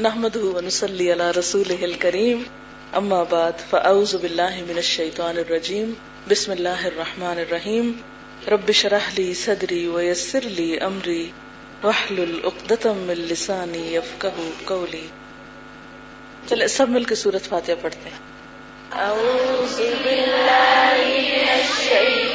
نحمده ونصلي على رسوله الكريم. اما بعد فاعوذ بالله من الشيطان الرجيم. بسم الله الرحمن الرحيم. رب اشرح لي صدري ويسر لي امري واحلل عقدة من لساني يفقهوا قولي. چلے، سب مل کے سورت فاتحہ پڑھتے ہیں. اعوذ باللہ من الشیطان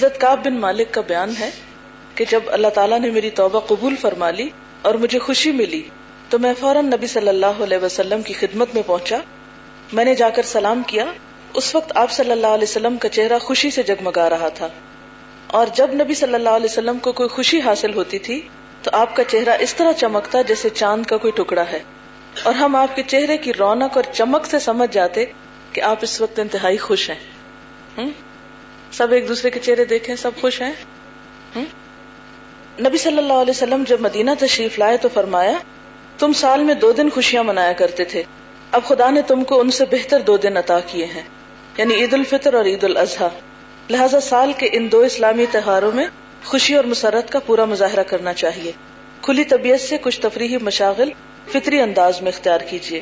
حضرت کعب بن مالک کا بیان ہے کہ جب اللہ تعالیٰ نے میری توبہ قبول فرما لی اور مجھے خوشی ملی، تو میں فوراً نبی صلی اللہ علیہ وسلم کی خدمت میں پہنچا۔ میں نے جا کر سلام کیا۔ اس وقت آپ صلی اللہ علیہ وسلم کا چہرہ خوشی سے جگمگا رہا تھا۔ اور جب نبی صلی اللہ علیہ وسلم کو کوئی خوشی حاصل ہوتی تھی، تو آپ کا چہرہ اس طرح چمکتا جیسے چاند کا کوئی ٹکڑا ہے۔ اور ہم آپ کے چہرے کی رونق اور چمک سے سمجھ جاتے کہ آپ اس وقت انتہائی خوش ہیں۔ ہم؟ سب ایک دوسرے کے چہرے دیکھیں، سب خوش ہیں۔ نبی صلی اللہ علیہ وسلم جب مدینہ تشریف لائے تو فرمایا، تم سال میں دو دن خوشیاں منایا کرتے تھے۔ اب خدا نے تم کو ان سے بہتر دو دن عطا کیے ہیں۔ یعنی عید الفطر اور عید الاضحیٰ۔ لہذا سال کے ان دو اسلامی تہواروں میں خوشی اور مسرت کا پورا مظاہرہ کرنا چاہیے۔ کھلی طبیعت سے کچھ تفریحی مشاغل فطری انداز میں اختیار کیجیے۔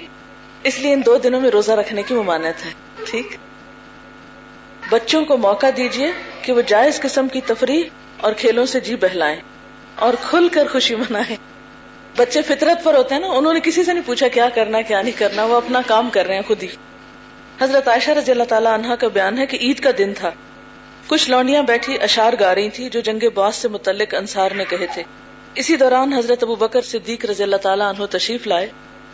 اس لیے ان دو دنوں میں روزہ رکھنے کی ممانت ہے۔ ٹھیک؟ بچوں کو موقع دیجیے کہ وہ جائز قسم کی تفریح اور کھیلوں سے جی بہلائیں اور کھل کر خوشی منائیں۔ بچے فطرت پر ہوتے ہیں نا، انہوں نے کسی سے نہیں پوچھا کیا کرنا، کیا نہیں کرنا، وہ اپنا کام کر رہے ہیں خود ہی۔ حضرت عائشہ رضی اللہ تعالیٰ عنہ کا بیان ہے کہ عید کا دن تھا۔ کچھ لونڈیاں بیٹھی اشار گا رہی تھی جو جنگ باس سے متعلق انصار نے کہے تھے۔ اسی دوران حضرت ابو بکر صدیق رضی اللہ تعالیٰ عنہ تشریف لائے۔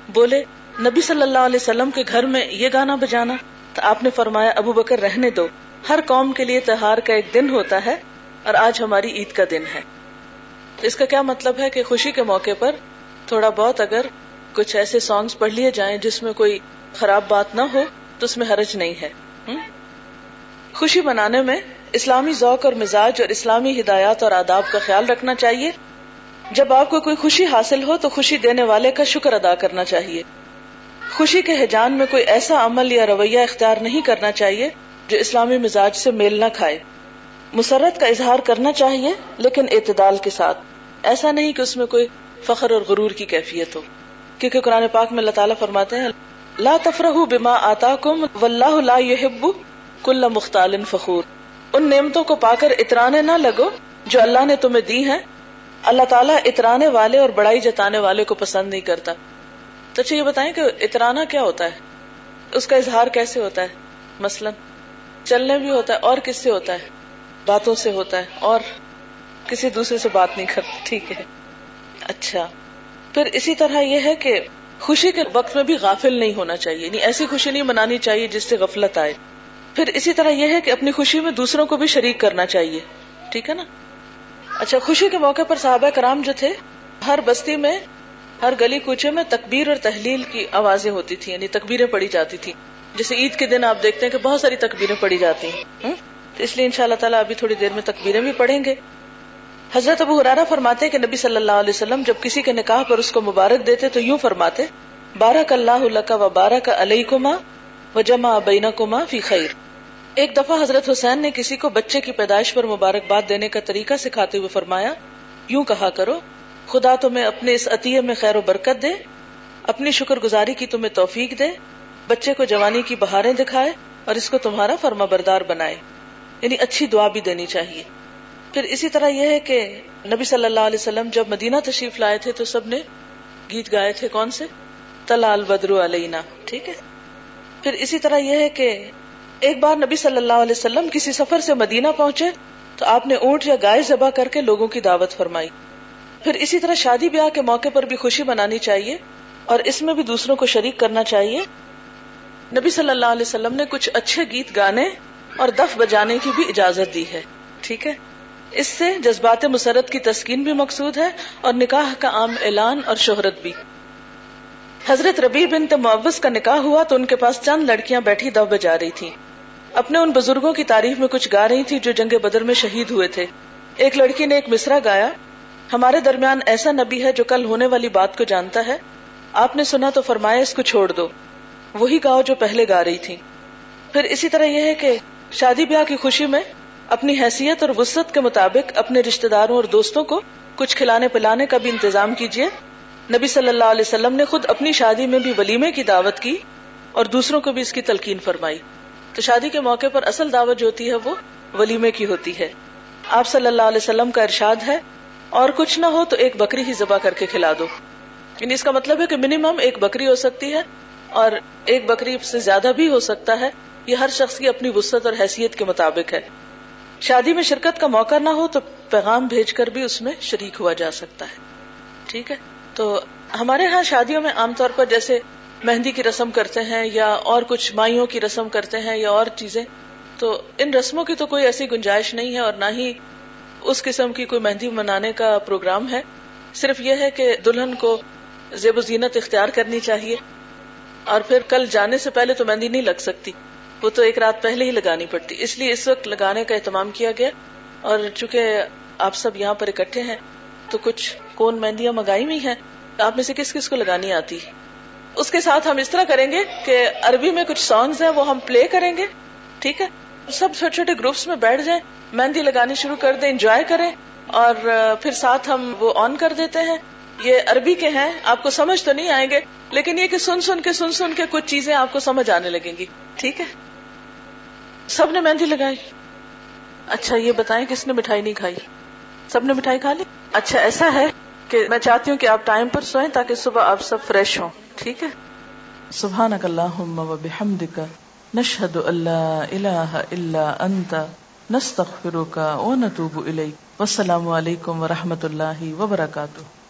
بولے، نبی صلی اللہ علیہ وسلم کے گھر میں یہ گانا بجانا، تو آپ نے فرمایا، ابو بکر رہنے دو۔ ہر قوم کے لیے تہوار کا ایک دن ہوتا ہے اور آج ہماری عید کا دن ہے۔ اس کا کیا مطلب ہے کہ خوشی کے موقع پر تھوڑا بہت اگر کچھ ایسے سانگز پڑھ لیے جائیں جس میں کوئی خراب بات نہ ہو، تو اس میں حرج نہیں ہے۔ خوشی منانے میں اسلامی ذوق اور مزاج اور اسلامی ہدایات اور آداب کا خیال رکھنا چاہیے۔ جب آپ کو کوئی خوشی حاصل ہو، تو خوشی دینے والے کا شکر ادا کرنا چاہیے۔ خوشی کے حجان میں کوئی ایسا عمل یا رویہ اختیار نہیں کرنا چاہیے جو اسلامی مزاج سے میل نہ کھائے۔ مسرت کا اظہار کرنا چاہیے، لیکن اعتدال کے ساتھ۔ ایسا نہیں کہ اس میں کوئی فخر اور غرور کی کیفیت ہو۔ کیونکہ قرآن پاک میں اللہ تعالیٰ فرماتے ہیں، لا تفرح بما آتا کم و اللہ لا يحب کل مختال فخور۔ ان نعمتوں کو پا کر اترانے نہ لگو جو اللہ نے تمہیں دی ہیں۔ اللہ تعالیٰ اترانے والے اور بڑائی جتانے والے کو پسند نہیں کرتا۔ تو اچھا یہ بتائیں کہ اترانا کیا ہوتا ہے؟ اس کا اظہار کیسے ہوتا ہے؟ مثلا چلنے بھی ہوتا ہے اور کس سے ہوتا ہے؟ باتوں سے ہوتا ہے اور کسی دوسرے سے بات نہیں کرتا، ٹھیک ہے۔ اچھا۔ پھر اسی طرح یہ ہے کہ خوشی کے وقت میں بھی غافل نہیں ہونا چاہیے نہیں ایسی خوشی نہیں منانی چاہیے جس سے غفلت آئے۔ پھر اسی طرح یہ ہے کہ اپنی خوشی میں دوسروں کو بھی شریک کرنا چاہیے، ٹھیک ہے نا؟ اچھا خوشی کے موقع پر صحابہ کرام جو تھے، ہر بستی میں، ہر گلی کوچے میں تکبیر اور تحلیل کی آوازیں ہوتی تھی یعنی تکبیریں پڑی جاتی تھی جیسے عید کے دن آپ دیکھتے ہیں کہ بہت ساری تکبیریں پڑی جاتی ہیں تو اس لیے ان شاء اللہ تعالیٰ ابھی تھوڑی دیر میں تکبیریں بھی پڑھیں گے۔ حضرت ابو حرارا فرماتے کہ نبی صلی اللہ علیہ وسلم جب کسی کے نکاح پر اس کو مبارک دیتے تو یوں فرماتے بارک اللہ کا و بارک علیہ کما و جمع بینا کما فی خیر. ایک دفعہ حضرت حسین نے کسی کو بچے کی پیدائش پر مبارکباد دینے کا طریقہ سکھاتے ہوئے فرمایا، یوں کہا کرو، خدا تمہیں اپنے اس عطیے میں خیر و برکت دے، اپنی شکر گزاری کی تمہیں توفیق دے بچے کو جوانی کی بہاریں دکھائے اور اس کو تمہارا فرما بردار بنائے۔ یعنی اچھی دعا بھی دینی چاہیے۔ پھر اسی طرح یہ ہے کہ نبی صلی اللہ علیہ وسلم جب مدینہ تشریف لائے تھے تو سب نے گیت گائے تھے۔ کون سے؟ تلا البدر علینا۔ ٹھیک ہے۔ پھر اسی طرح یہ ہے کہ ایک بار نبی صلی اللہ علیہ وسلم کسی سفر سے مدینہ پہنچے تو آپ نے اونٹ یا گائے ذبح کر کے لوگوں کی دعوت فرمائی۔ پھر اسی طرح شادی بیاہ کے موقع پر بھی خوشی منانی چاہیے اور اس میں بھی دوسروں کو شریک کرنا چاہیے۔ نبی صلی اللہ علیہ وسلم نے کچھ اچھے گیت گانے اور دف بجانے کی بھی اجازت دی ہے۔ ٹھیک ہے؟ اس سے جذبات مسرت کی تسکین بھی مقصود ہے اور نکاح کا عام اعلان اور شہرت بھی۔ حضرت ربی بن معوض کا نکاح ہوا تو ان کے پاس چند لڑکیاں بیٹھی دو بجا رہی تھی اپنے ان بزرگوں کی تعریف میں کچھ گا رہی تھی جو جنگ بدر میں شہید ہوئے تھے۔ ایک لڑکی نے ایک مصرا گایا، ہمارے درمیان ایسا نبی ہے جو کل ہونے والی بات کو جانتا ہے۔ آپ نے سنا تو فرمایا اس کو چھوڑ دو۔ وہی گاؤ جو پہلے گا رہی تھی پھر اسی طرح یہ ہے کہ شادی بیاہ کی خوشی میں اپنی حیثیت اور وسط کے مطابق اپنے رشتے داروں اور دوستوں کو کچھ کھلانے پلانے کا بھی انتظام کیجیے۔ نبی صلی اللہ علیہ وسلم نے خود اپنی شادی میں بھی ولیمے کی دعوت کی اور دوسروں کو بھی اس کی تلقین فرمائی۔ تو شادی کے موقع پر اصل دعوت جو ہوتی ہے وہ ولیمے کی ہوتی ہے۔ آپ صلی اللہ علیہ وسلم کا ارشاد ہے، اور کچھ نہ ہو تو ایک بکری ہی ذبح کر کے کھلا دو۔ یعنی اس کا مطلب ہے کہ منیمم ایک بکری ہو سکتی ہے۔ اور ایک بکری سے زیادہ بھی ہو سکتا ہے، یہ ہر شخص کی اپنی وسط اور حیثیت کے مطابق ہے۔ شادی میں شرکت کا موقع نہ ہو تو پیغام بھیج کر بھی اس میں شریک ہوا جا سکتا ہے۔ ٹھیک ہے؟ تو ہمارے ہاں شادیوں میں عام طور پر جیسے مہندی کی رسم کرتے ہیں یا اور کچھ مائیوں کی رسم کرتے ہیں یا اور چیزیں، تو ان رسموں کی تو کوئی ایسی گنجائش نہیں ہے اور نہ ہی اس قسم کی کوئی مہندی منانے کا پروگرام ہے۔ صرف یہ ہے کہ دلہن کو زیب و زینت اختیار کرنی چاہیے۔ اور پھر کل جانے سے پہلے تو مہندی نہیں لگ سکتی۔ وہ تو ایک رات پہلے ہی لگانی پڑتی۔ اس لیے اس وقت لگانے کا اہتمام کیا گیا۔ اور چونکہ آپ سب یہاں پر اکٹھے ہیں، تو کچھ کون مہندیاں منگائی ہوئی ہیں؟ آپ میں سے کس کس کو لگانی آتی؟ اس کے ساتھ ہم اس طرح کریں گے کہ عربی میں کچھ سانگز ہیں، وہ ہم پلے کریں گے۔ ٹھیک ہے؟ سب چھوٹے چھوٹے گروپس میں بیٹھ جائیں، مہندی لگانی شروع کر دیں انجوائے کریں اور پھر ساتھ ہم وہ آن کر دیتے ہیں۔ یہ عربی کے ہیں، آپ کو سمجھ تو نہیں آئیں گے، لیکن یہ کہ سن سن کے سن سن کے کچھ چیزیں آپ کو سمجھ آنے لگیں گی۔ ٹھیک ہے؟ سب نے مہندی لگائی۔ اچھا یہ بتائیں کس نے مٹھائی نہیں کھائی؟ سب نے مٹھائی کھا لی؟ اچھا ایسا ہے کہ میں چاہتی ہوں کہ آپ ٹائم پر سوئیں تاکہ صبح آپ سب فریش ہوں۔ ٹھیک ہے؟ سبحانک اللہم و بحمدک، نشہد اللہ الہ الا انت، نستغفرک و نتوب الیک۔ والسلام علیکم و رحمت اللہ وبرکاتہ۔